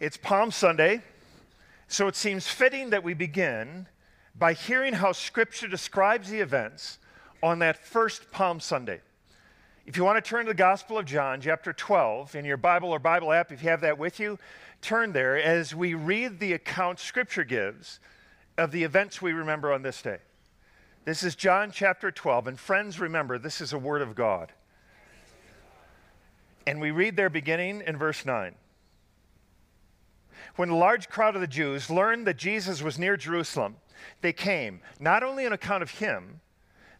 It's Palm Sunday, so it seems fitting that we begin by hearing how Scripture describes the events on that first Palm Sunday. If you want to turn to the Gospel of John, chapter 12, in your Bible or Bible app, if you have that with you, turn there as we read the account Scripture gives of the events we remember on this day. This is John chapter 12, and friends, remember, this is a word of God. And we read there beginning in verse 9. When a large crowd of the Jews learned that Jesus was near Jerusalem, they came, not only on account of him,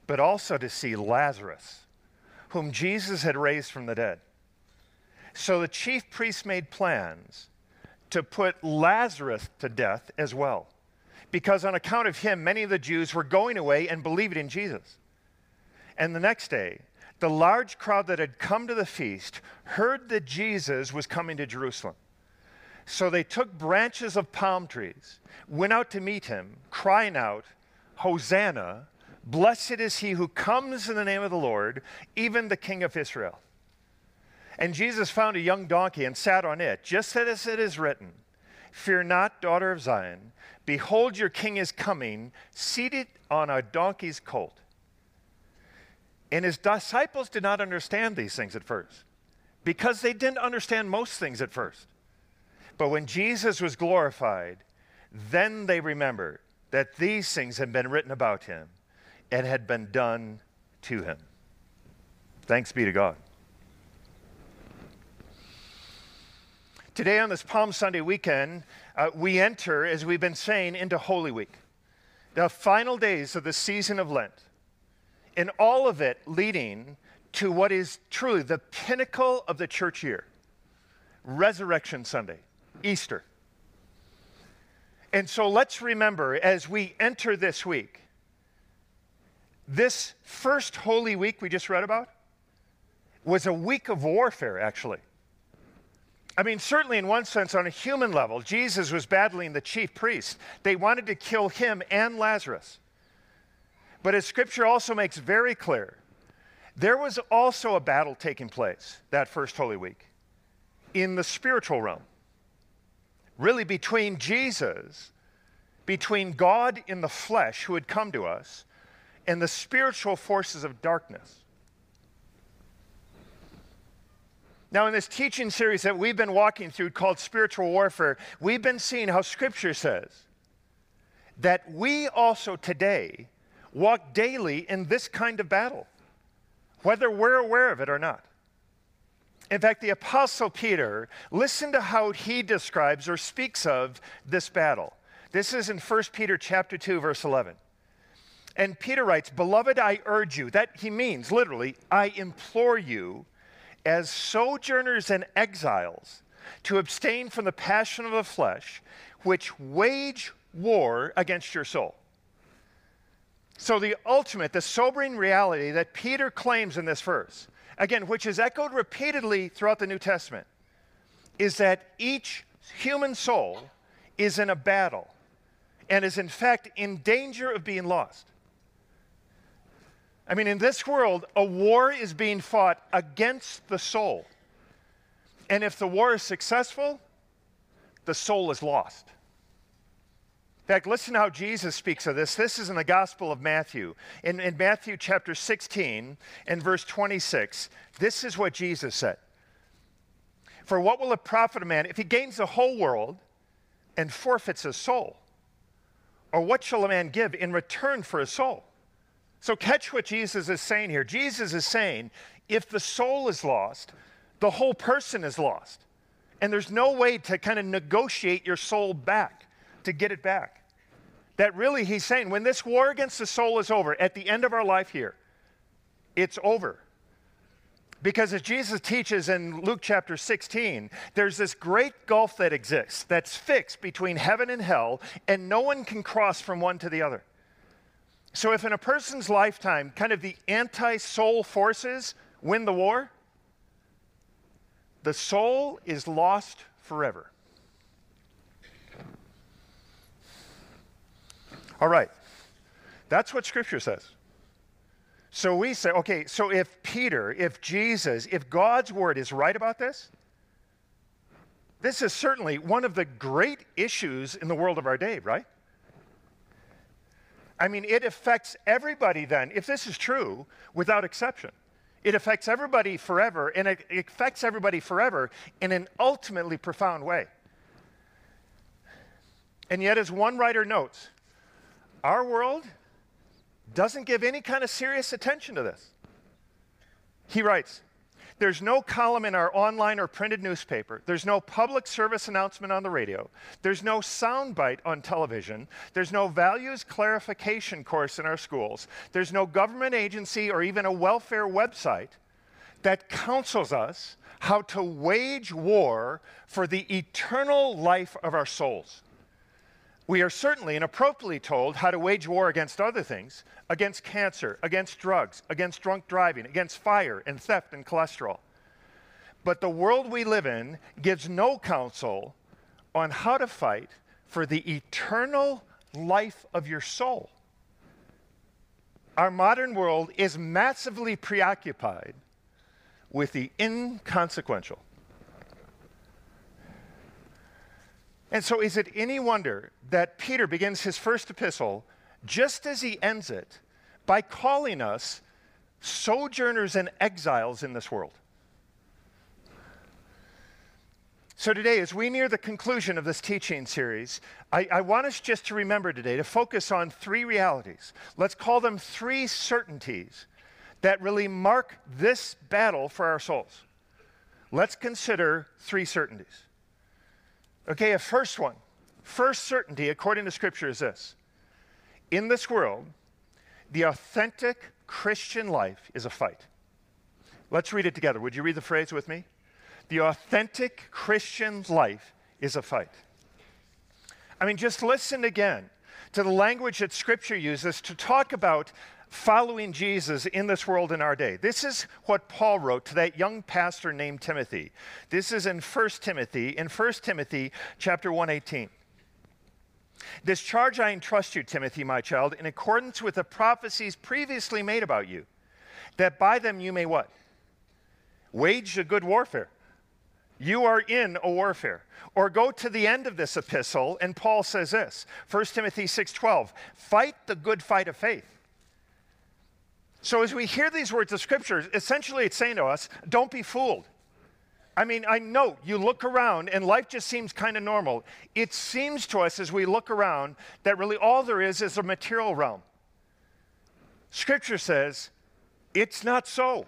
but also to see Lazarus, whom Jesus had raised from the dead. So the chief priests made plans to put Lazarus to death as well, because on account of him, many of the Jews were going away and believing in Jesus. And the next day, the large crowd that had come to the feast heard that Jesus was coming to Jerusalem. So they took branches of palm trees, went out to meet him, crying out, Hosanna, blessed is he who comes in the name of the Lord, even the King of Israel. And Jesus found a young donkey and sat on it, just as it is written Fear not, daughter of Zion. Behold, your king is coming, seated on a donkey's colt. And his disciples did not understand these things at first because they didn't understand most things at first. But when Jesus was glorified, then they remembered that these things had been written about him and had been done to him. Thanks be to God. Today, on this Palm Sunday weekend, uh, we enter, as we've been saying, into Holy Week, the final days of the season of Lent, and all of it leading to what is truly the pinnacle of the church year Resurrection Sunday. Easter. And so let's remember as we enter this week, this first Holy Week we just read about was a week of warfare, actually. I mean, certainly in one sense, on a human level, Jesus was battling the chief priests. They wanted to kill him and Lazarus. But as scripture also makes very clear, there was also a battle taking place that first Holy Week in the spiritual realm really between Jesus, between God in the flesh who had come to us, and the spiritual forces of darkness. Now, in this teaching series that we've been walking through called Spiritual Warfare, we've been seeing how Scripture says that we also today walk daily in this kind of battle, whether we're aware of it or not. In fact, the Apostle Peter, listen to how he describes or speaks of this battle. This is in 1 Peter chapter 2, verse 11. And Peter writes, Beloved, I urge you, that he means literally, I implore you, as sojourners and exiles, to abstain from the passion of the flesh, which wage war against your soul. So, the ultimate, the sobering reality that Peter claims in this verse again, which is echoed repeatedly throughout the New Testament, is that each human soul is in a battle and is in fact in danger of being lost. I mean, in this world, a war is being fought against the soul. And if the war is successful, the soul is lost. In fact, listen how Jesus speaks of this. This is in the Gospel of Matthew. In, in Matthew chapter 16 and verse 26, this is what Jesus said For what will it profit a man if he gains the whole world and forfeits his soul? Or what shall a man give in return for his soul? So, catch what Jesus is saying here. Jesus is saying if the soul is lost, the whole person is lost. And there's no way to kind of negotiate your soul back, to get it back that really he's saying when this war against the soul is over, at the end of our life here, it's over. Because as Jesus teaches in Luke chapter 16, there's this great gulf that exists that's fixed between heaven and hell, and no one can cross from one to the other. So, if in a person's lifetime, kind of the anti soul forces win the war, the soul is lost forever. All right. That's what Scripture says. So we say, okay, so if Peter, if Jesus, if God's word is right about this, This is certainly one of the great issues in the world of our day, right? I mean, it affects everybody then, if this is true, without exception. It affects everybody forever, and it affects everybody forever in an ultimately profound way. And yet, as one writer notes, our world doesn't give any kind of serious attention to this. He writes, there's no column in our online or printed newspaper. There's no public service announcement on the radio. There's no soundbite on television. There's no values clarification course in our schools. There's no government agency or even a welfare website that counsels us how to wage war for the eternal life of our souls. We are certainly and appropriately told how to wage war against other things against cancer, against drugs, against drunk driving, against fire and theft and cholesterol. But the world we live in gives no counsel on how to fight for the eternal life of your soul. Our modern world is massively preoccupied with the inconsequential. And so, is it any wonder that Peter begins his first epistle just as he ends it by calling us sojourners and exiles in this world? So, today, as we near the conclusion of this teaching series, I, I, want us just to remember today to focus on three realities. Let's call them three certainties that really mark this battle for our souls. Let's consider three certainties. Okay, a first one, first certainty, according to Scripture, is this In this world, the authentic Christian life is a fight. Let's read it together. Would you read the phrase with me? The authentic Christian life is a fight. I mean, just listen again to the language that Scripture uses to talk about following Jesus in this world in our day. This is what Paul wrote to that young pastor named Timothy. This is in 1 Timothy, in 1 Timothy chapter 118. This charge I entrust you, Timothy, my child, in accordance with the prophecies previously made about you, that by them you may what? Wage a good warfare. You are in a warfare. Or go to the end of this epistle, and Paul says this 1 Timothy 6:12, fight the good fight of faith. So, as we hear these words of Scripture, essentially it's saying to us, don't be fooled. I mean, I know you look around and life just seems kind of normal. It seems to us as we look around that really all there is is a material realm. Scripture says it's not so.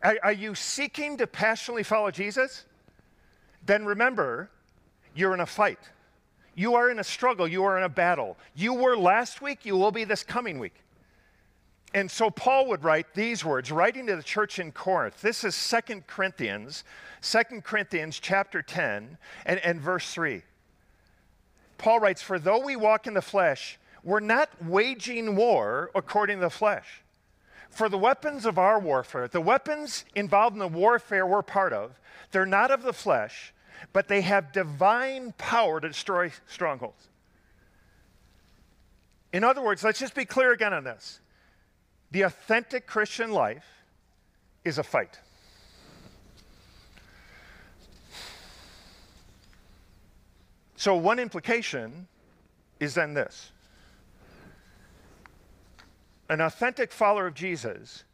Are, are you seeking to passionately follow Jesus? Then remember, you're in a fight. You are in a struggle. You are in a battle. You were last week, you will be this coming week. And so Paul would write these words, writing to the church in Corinth. This is Second Corinthians, Second Corinthians chapter 10 and, and verse 3. Paul writes, For though we walk in the flesh, we're not waging war according to the flesh. For the weapons of our warfare, the weapons involved in the warfare we're part of, they're not of the flesh, but they have divine power to destroy strongholds. In other words, let's just be clear again on this. The authentic Christian life is a fight. So, one implication is then this an authentic follower of Jesus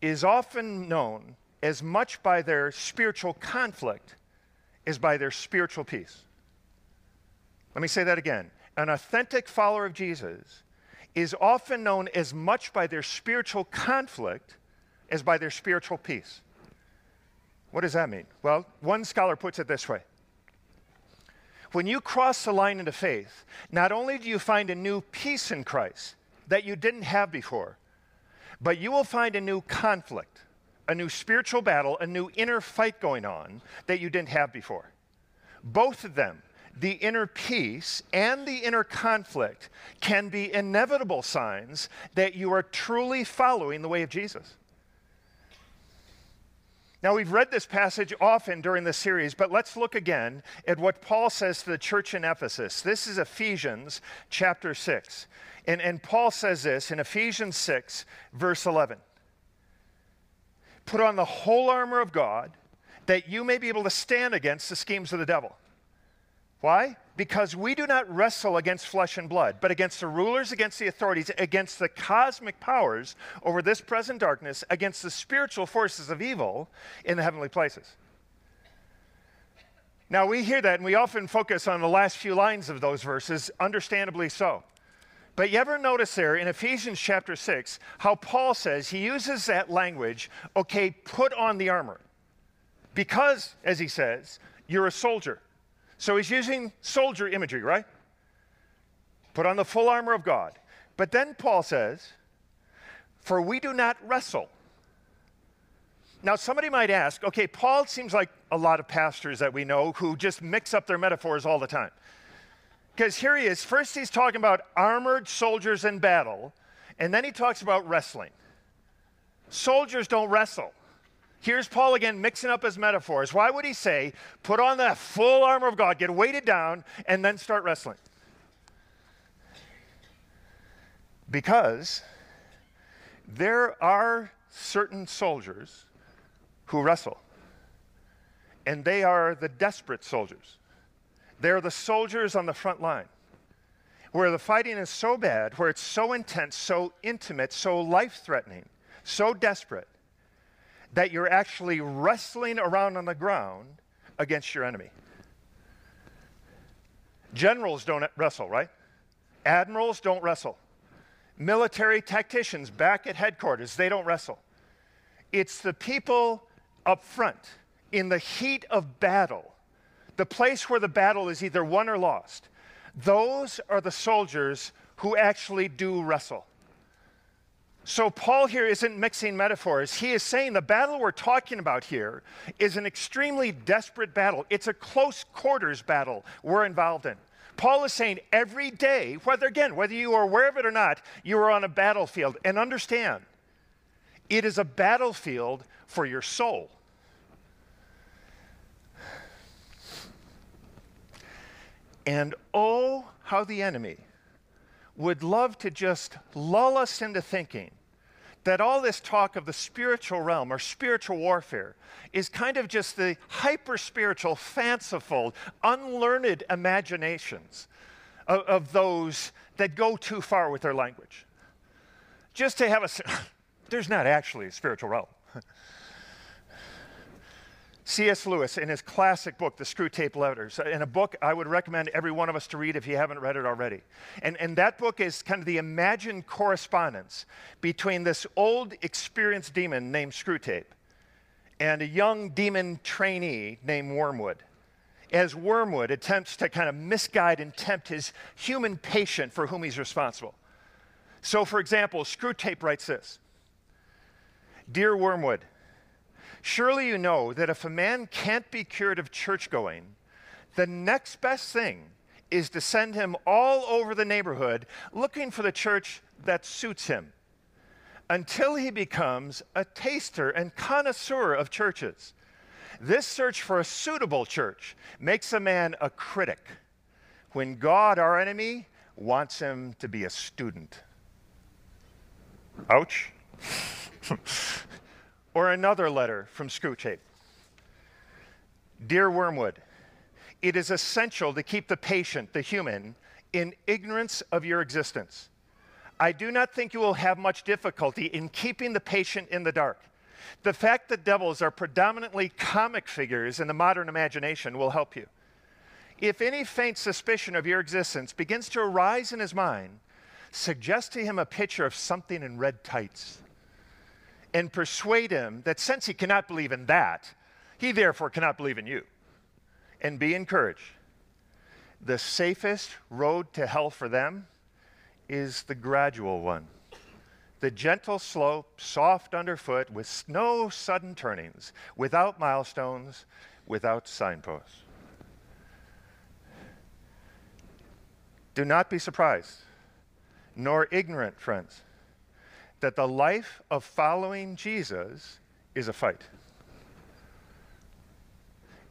is often known as much by their spiritual conflict as by their spiritual peace. Let me say that again. An authentic follower of Jesus is often known as much by their spiritual conflict as by their spiritual peace. What does that mean? Well, one scholar puts it this way When you cross the line into faith, not only do you find a new peace in Christ that you didn't have before, but you will find a new conflict, a new spiritual battle, a new inner fight going on that you didn't have before. Both of them the inner peace and the inner conflict can be inevitable signs that you are truly following the way of Jesus. Now, we've read this passage often during this series, but let's look again at what Paul says to the church in Ephesus. This is Ephesians chapter 6. And, and Paul says this in Ephesians 6, verse 11 Put on the whole armor of God that you may be able to stand against the schemes of the devil. Why? Because we do not wrestle against flesh and blood, but against the rulers, against the authorities, against the cosmic powers over this present darkness, against the spiritual forces of evil in the heavenly places. Now, we hear that and we often focus on the last few lines of those verses, understandably so. But you ever notice there in Ephesians chapter 6 how Paul says he uses that language, okay, put on the armor. Because, as he says, you're a soldier. So he's using soldier imagery, right? Put on the full armor of God. But then Paul says, For we do not wrestle. Now, somebody might ask, okay, Paul seems like a lot of pastors that we know who just mix up their metaphors all the time. Because here he is. First, he's talking about armored soldiers in battle, and then he talks about wrestling. Soldiers don't wrestle. Here's Paul again mixing up his metaphors. Why would he say, put on the full armor of God, get weighted down, and then start wrestling? Because there are certain soldiers who wrestle, and they are the desperate soldiers. They're the soldiers on the front line where the fighting is so bad, where it's so intense, so intimate, so life threatening, so desperate that you're actually wrestling around on the ground against your enemy. Generals don't wrestle, right? Admirals don't wrestle. Military tacticians back at headquarters, they don't wrestle. It's the people up front in the heat of battle, the place where the battle is either won or lost. Those are the soldiers who actually do wrestle. So, Paul here isn't mixing metaphors. He is saying the battle we're talking about here is an extremely desperate battle. It's a close quarters battle we're involved in. Paul is saying every day, whether again, whether you are aware of it or not, you are on a battlefield. And understand, it is a battlefield for your soul. And oh, how the enemy would love to just lull us into thinking that all this talk of the spiritual realm or spiritual warfare is kind of just the hyper spiritual, fanciful, unlearned imaginations of, of, those that go too far with their language. Just to have a, there's not actually a spiritual realm. C.S. Lewis, in his classic book, The Screwtape Letters, uh, in a book I would recommend every one of us to read if you haven't read it already. And, and that book is kind of the imagined correspondence between this old, experienced demon named Screwtape and a young demon trainee named Wormwood. As Wormwood attempts to kind of misguide and tempt his human patient for whom he's responsible. So, for example, Screwtape writes this Dear Wormwood, Surely you know that if a man can't be cured of church going, the next best thing is to send him all over the neighborhood looking for the church that suits him until he becomes a taster and connoisseur of churches. This search for a suitable church makes a man a critic when God, our enemy, wants him to be a student. Ouch. Or another letter from Screwtape Dear Wormwood, it is essential to keep the patient, the human, in ignorance of your existence. I do not think you will have much difficulty in keeping the patient in the dark. The fact that devils are predominantly comic figures in the modern imagination will help you. If any faint suspicion of your existence begins to arise in his mind, suggest to him a picture of something in red tights and persuade him that since he cannot believe in that, he therefore cannot believe in you. And be encouraged. The safest road to hell for them is the gradual one. The gentle slope, soft underfoot, with no sudden turnings, without milestones, without signposts. Do not be surprised, nor ignorant, friends that the life of following Jesus is a fight.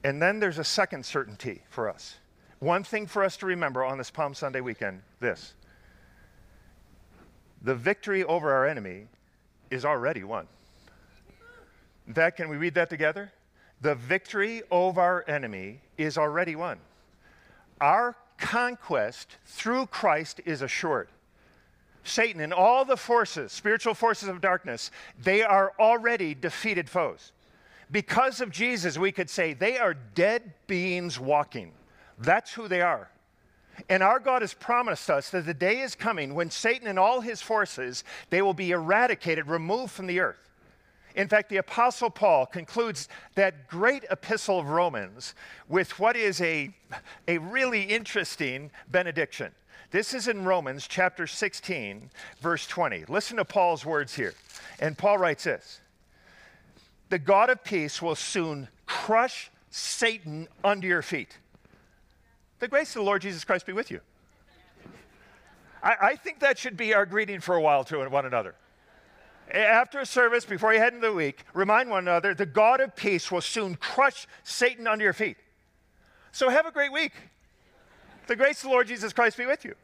And then there's a second certainty for us. One thing for us to remember on this Palm Sunday weekend this the victory over our enemy is already won. Fact, can we read that together? The victory over our enemy is already won. Our conquest through Christ is assured. Satan and all the forces, spiritual forces of darkness, they are already defeated foes. Because of Jesus, we could say they are dead beings walking. That's who they are. And our God has promised us that the day is coming when Satan and all his forces, they will be eradicated, removed from the earth. In fact, the Apostle Paul concludes that great epistle of Romans with what is a, a really interesting benediction. This is in Romans chapter 16, verse 20. Listen to Paul's words here. And Paul writes this The God of peace will soon crush Satan under your feet. The grace of the Lord Jesus Christ be with you. I, I think that should be our greeting for a while to one another. After a service, before you head into the week, remind one another the God of peace will soon crush Satan under your feet. So have a great week. The grace of the Lord Jesus Christ be with you.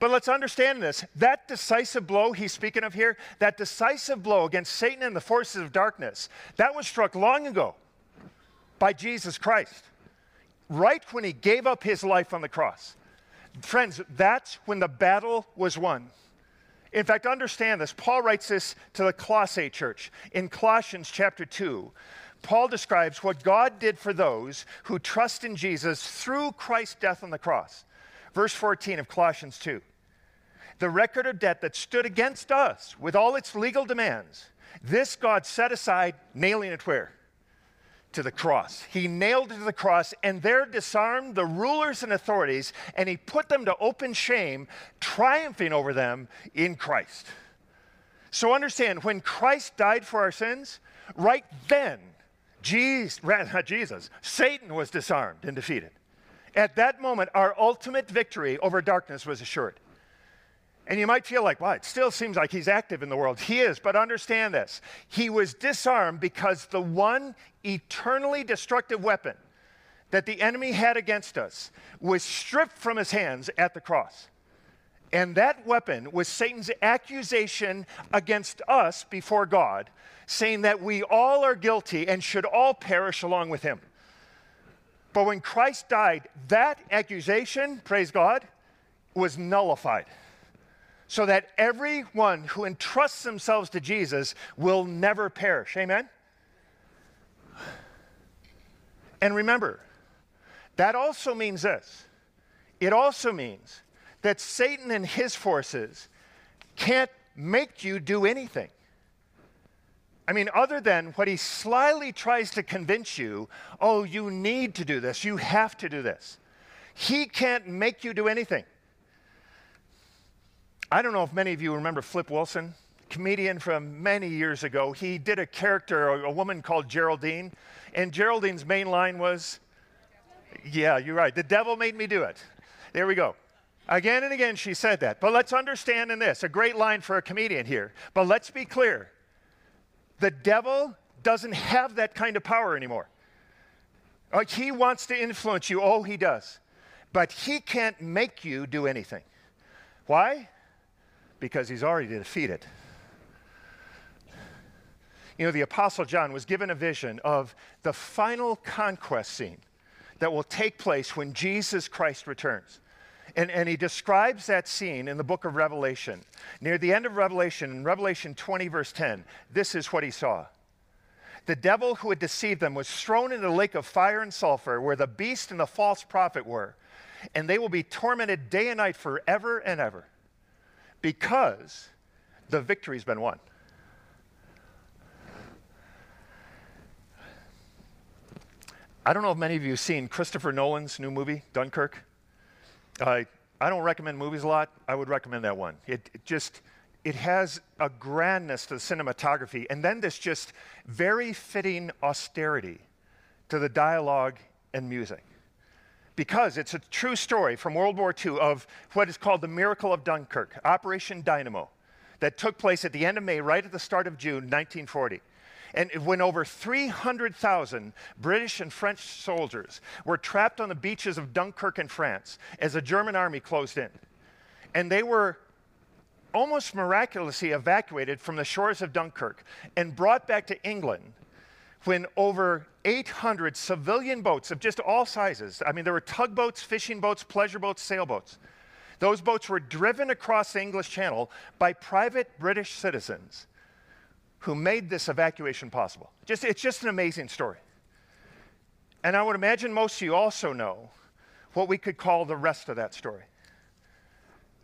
But let's understand this. That decisive blow he's speaking of here, that decisive blow against Satan and the forces of darkness, that was struck long ago by Jesus Christ, right when he gave up his life on the cross. Friends, that's when the battle was won. In fact, understand this. Paul writes this to the Colossae church in Colossians chapter 2. Paul describes what God did for those who trust in Jesus through Christ's death on the cross. Verse 14 of Colossians 2. The record of debt that stood against us with all its legal demands, this God set aside, nailing it where? To the cross. He nailed it to the cross and there disarmed the rulers and authorities and he put them to open shame, triumphing over them in Christ. So understand, when Christ died for our sins, right then, Jesus, not Jesus, Satan was disarmed and defeated. At that moment, our ultimate victory over darkness was assured. And you might feel like, well, it still seems like he's active in the world. He is, but understand this. He was disarmed because the one eternally destructive weapon that the enemy had against us was stripped from his hands at the cross. And that weapon was Satan's accusation against us before God, saying that we all are guilty and should all perish along with him. But when Christ died, that accusation, praise God, was nullified so that everyone who entrusts themselves to Jesus will never perish. Amen? And remember, that also means this it also means that Satan and his forces can't make you do anything. I mean, other than what he slyly tries to convince you, oh, you need to do this, you have to do this. He can't make you do anything. I don't know if many of you remember Flip Wilson, comedian from many years ago. He did a character, a, woman called Geraldine, and Geraldine's main line was, Yeah, you're right. The devil made me do it. There we go. Again and again, she said that. But let's understand in this a great line for a comedian here. But let's be clear the devil doesn't have that kind of power anymore. Like he wants to influence you. Oh, he does. But he can't make you do anything. Why? Because he's already defeated. You know, the Apostle John was given a vision of the final conquest scene that will take place when Jesus Christ returns. And, and he describes that scene in the book of Revelation. Near the end of Revelation, in Revelation 20, verse 10, this is what he saw. The devil who had deceived them was thrown into the lake of fire and sulfur, where the beast and the false prophet were, and they will be tormented day and night forever and ever because the victory's been won. I don't know if many of you have seen Christopher Nolan's new movie, Dunkirk. Uh, I don't recommend movies a lot. I would recommend that one. It, it, just, it has a grandness to the cinematography, and then this just very fitting austerity to the dialogue and music because it's a true story from World War II of what is called the Miracle of Dunkirk, Operation Dynamo, that took place at the end of May, right at the start of June 1940. And when over 300,000 British and French soldiers were trapped on the beaches of Dunkirk in France as the German army closed in. And they were almost miraculously evacuated from the shores of Dunkirk and brought back to England when over 800 civilian boats of just all sizes, I mean, there were tugboats, fishing boats, pleasure boats, sailboats. Those boats were driven across the English Channel by private British citizens who made this evacuation possible. Just, it's just an amazing story. And I would imagine most of you also know what we could call the rest of that story.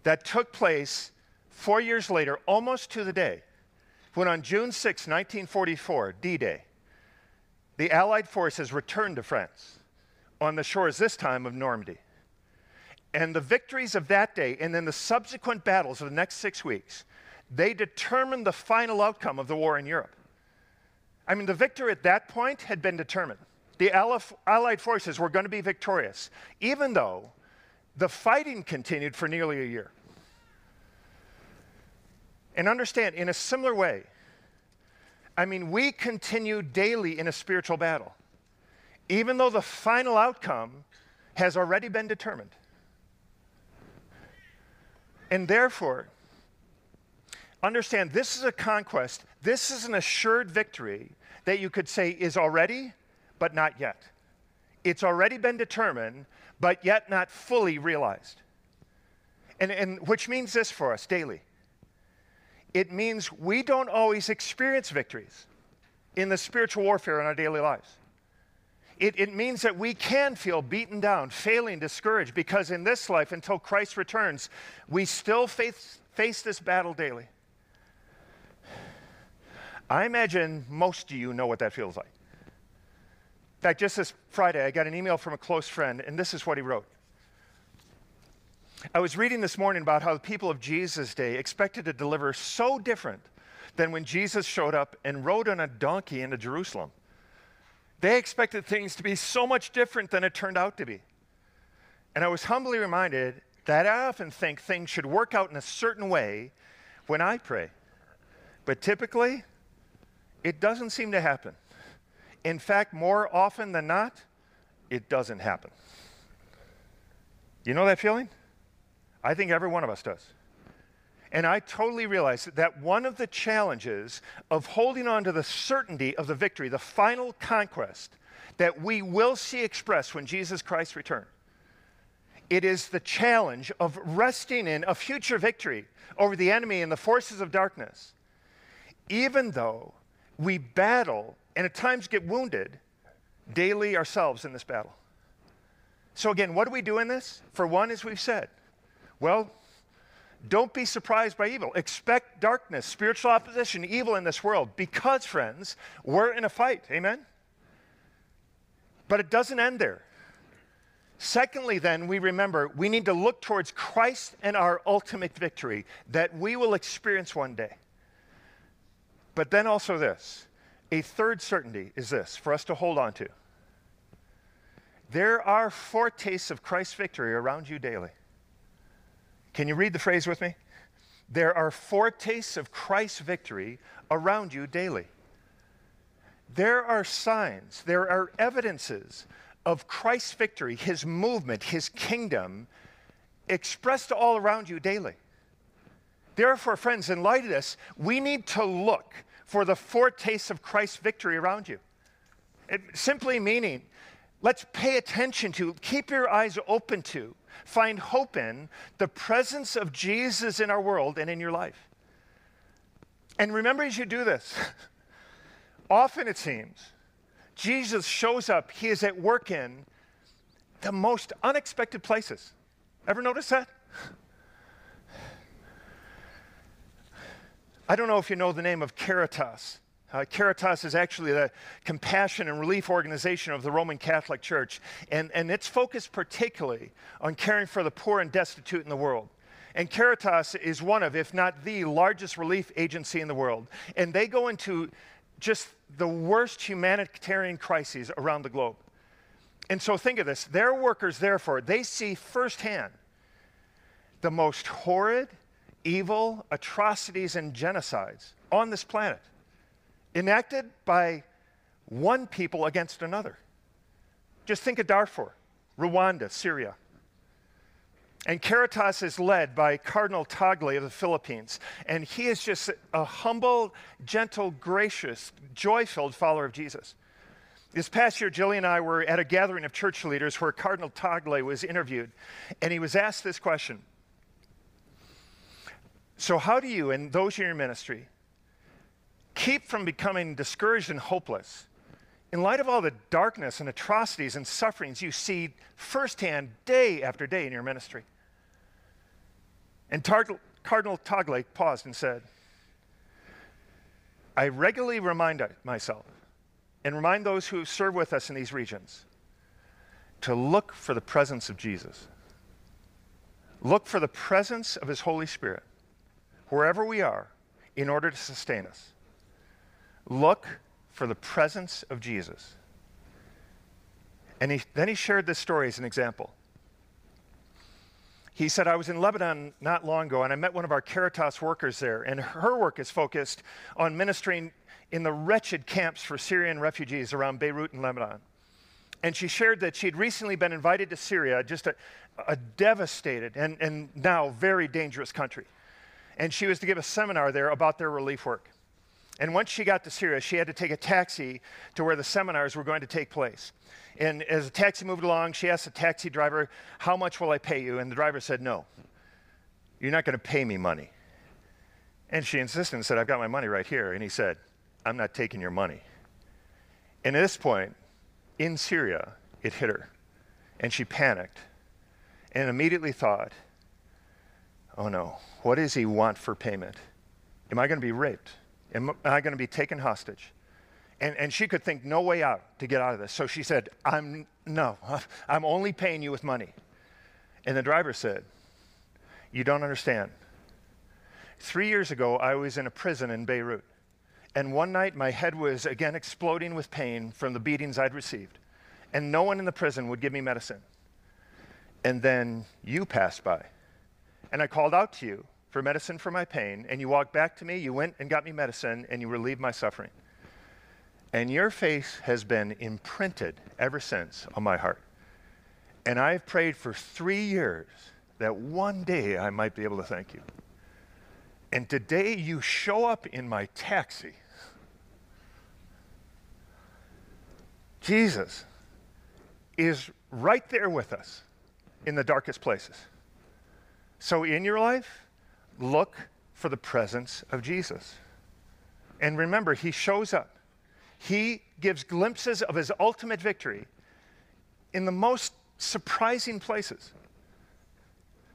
That took place four years later, almost to the day, when on June 6, 1944, D Day, the Allied forces returned to France on the shores this time of Normandy. And the victories of that day and then the subsequent battles of the next six weeks, they determined the final outcome of the war in Europe. I mean, the victor at that point had been determined. The Allied forces were going to be victorious, even though the fighting continued for nearly a year. And understand, in a similar way, I mean, we continue daily in a spiritual battle, even though the final outcome has already been determined. And therefore, understand this is a conquest, this is an assured victory that you could say is already, but not yet. It's already been determined, but yet not fully realized. And, and which means this for us daily it means we don't always experience victories in the spiritual warfare in our daily lives. It, it, means that we can feel beaten down, failing, discouraged, because in this life, until Christ returns, we still face, face this battle daily. I imagine most of you know what that feels like. In fact, just this Friday, I got an email from a close friend, and this is what he wrote. I was reading this morning about how the people of Jesus' day expected to deliver so different than when Jesus showed up and rode on a donkey into Jerusalem. They expected things to be so much different than it turned out to be. And I was humbly reminded that I often think things should work out in a certain way when I pray. But typically, it doesn't seem to happen. In fact, more often than not, it doesn't happen. You know that feeling? I think every one of us does. And I totally realize that one of the challenges of holding on to the certainty of the victory, the final conquest that we will see expressed when Jesus Christ returns, it is the challenge of resting in a future victory over the enemy and the forces of darkness, even though we battle and at times get wounded daily ourselves in this battle. So, again, what do we do in this? For one, as we've said, well, don't be surprised by evil. Expect darkness, spiritual opposition, evil in this world because, friends, we're in a fight. Amen? But it doesn't end there. Secondly, then, we remember we need to look towards Christ and our ultimate victory that we will experience one day. But then also, this a third certainty is this for us to hold on to. There are foretastes of Christ's victory around you daily. Can you read the phrase with me? There are foretastes of Christ's victory around you daily. There are signs, there are evidences of Christ's victory, his movement, his kingdom expressed all around you daily. Therefore, friends, in light of this, we need to look for the foretastes of Christ's victory around you. It, simply meaning, let's pay attention to, keep your eyes open to, find hope in the presence of Jesus in our world and in your life. And remember as you do this, often it seems, Jesus shows up, he is at work in the most unexpected places. Ever notice that? I don't know if you know the name of Caritas. Uh, Caritas is actually the compassion and relief organization of the Roman Catholic Church, and, and it's focused particularly on caring for the poor and destitute in the world. And Caritas is one of, if not the largest relief agency in the world. And they go into just the worst humanitarian crises around the globe. And so think of this their workers, therefore, they see firsthand the most horrid, evil atrocities and genocides on this planet enacted by one people against another. Just think of Darfur, Rwanda, Syria. And Caritas is led by Cardinal Tagle of the Philippines. And he is just a humble, gentle, gracious, joy filled follower of Jesus. This past year, Jillian and I were at a gathering of church leaders where Cardinal Tagle was interviewed, and he was asked this question So, how do you and those in your ministry keep from becoming discouraged and hopeless in light of all the darkness and atrocities and sufferings you see firsthand day after day in your ministry? And Tar- Cardinal Tagle paused and said, I regularly remind myself and remind those who serve with us in these regions to look for the presence of Jesus. Look for the presence of His Holy Spirit wherever we are in order to sustain us. Look for the presence of Jesus. And he, then he shared this story as an example. He said, I was in Lebanon not long ago, and I met one of our Caritas workers there, and her work is focused on ministering in the wretched camps for Syrian refugees around Beirut and Lebanon. And she shared that she'd recently been invited to Syria, just a, a devastated and, and now very dangerous country. And she was to give a seminar there about their relief work. And once she got to Syria, she had to take a taxi to where the seminars were going to take place. And as the taxi moved along, she asked the taxi driver, How much will I pay you? And the driver said, No, you're not going to pay me money. And she insisted and said, I've got my money right here. And he said, I'm not taking your money. And at this point, in Syria, it hit her. And she panicked and immediately thought, Oh no, what does he want for payment? Am I going to be raped? Am I going to be taken hostage? And, and she could think no way out to get out of this. So she said, I'm, no, I'm only paying you with money. And the driver said, You don't understand. Three years ago, I was in a prison in Beirut. And one night, my head was again exploding with pain from the beatings I'd received. And no one in the prison would give me medicine. And then you passed by. And I called out to you for medicine for my pain, and you walked back to me, you went and got me medicine, and you relieved my suffering. And your face has been imprinted ever since on my heart. And I've prayed for three years that one day I might be able to thank you. And today you show up in my taxi. Jesus is right there with us in the darkest places. So in your life, look for the presence of Jesus. And remember, he shows up. He gives glimpses of his ultimate victory in the most surprising places.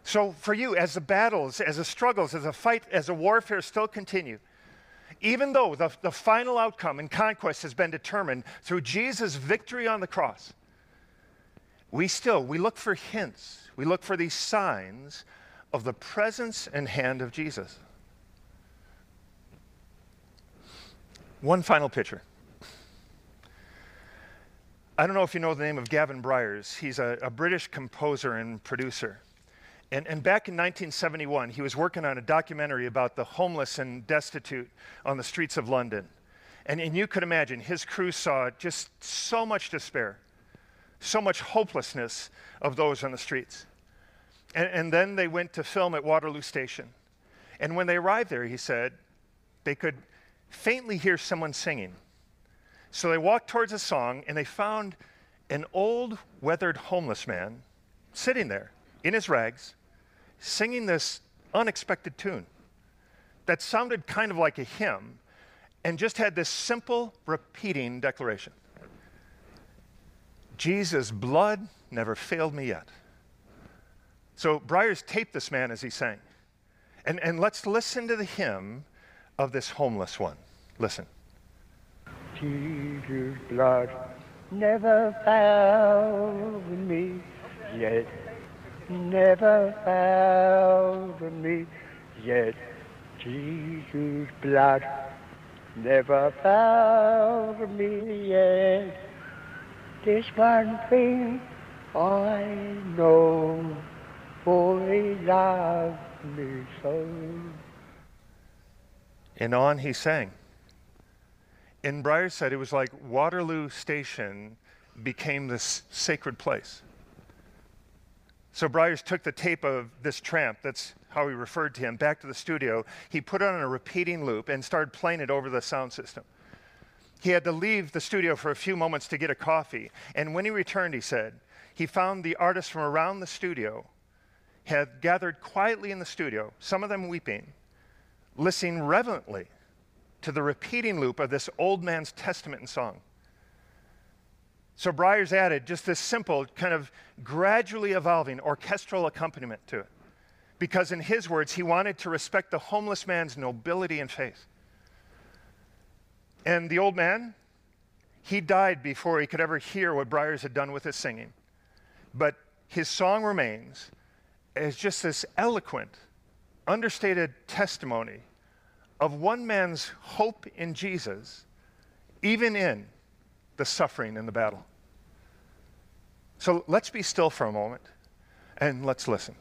So, for you, as the battles, as the struggles, as the fight, as the warfare still continue, even though the, the final outcome and conquest has been determined through Jesus' victory on the cross, we still we look for hints, we look for these signs of the presence and hand of Jesus. One final picture. I don't know if you know the name of Gavin Bryars. He's a, a British composer and producer. And, and, back in 1971, he was working on a documentary about the homeless and destitute on the streets of London. And, and you could imagine his crew saw just so much despair, so much hopelessness of those on the streets. And, and then they went to film at Waterloo Station. And when they arrived there, he said, they could faintly hear someone singing. So they walked towards a song and they found an old, weathered homeless man sitting there in his rags, singing this unexpected tune that sounded kind of like a hymn and just had this simple repeating declaration Jesus' blood never failed me yet. So Bryars taped this man as he sang. And, and let's listen to the hymn of this homeless one. Listen. Jesus' blood never failed me yet, never failed me yet. Jesus' blood never failed me yet. This one thing I know he loved me so. And on he sang. And Bryars said it was like Waterloo Station became this sacred place. So Bryars took the tape of this tramp, that's how he referred to him, back to the studio. He put it on a repeating loop and started playing it over the sound system. He had to leave the studio for a few moments to get a coffee. And when he returned, he said, he found the artists from around the studio had gathered quietly in the studio, some of them weeping, listening reverently to the repeating loop of this old man's testament and song. So Bryars added just this simple, kind of gradually evolving orchestral accompaniment to it. Because in his words, he wanted to respect the homeless man's nobility and faith. And the old man, he died before he could ever hear what Bryars had done with his singing. But his song remains as just this eloquent, understated testimony of one man's hope in Jesus, even in the suffering and the battle. So let's be still for a moment and let's listen.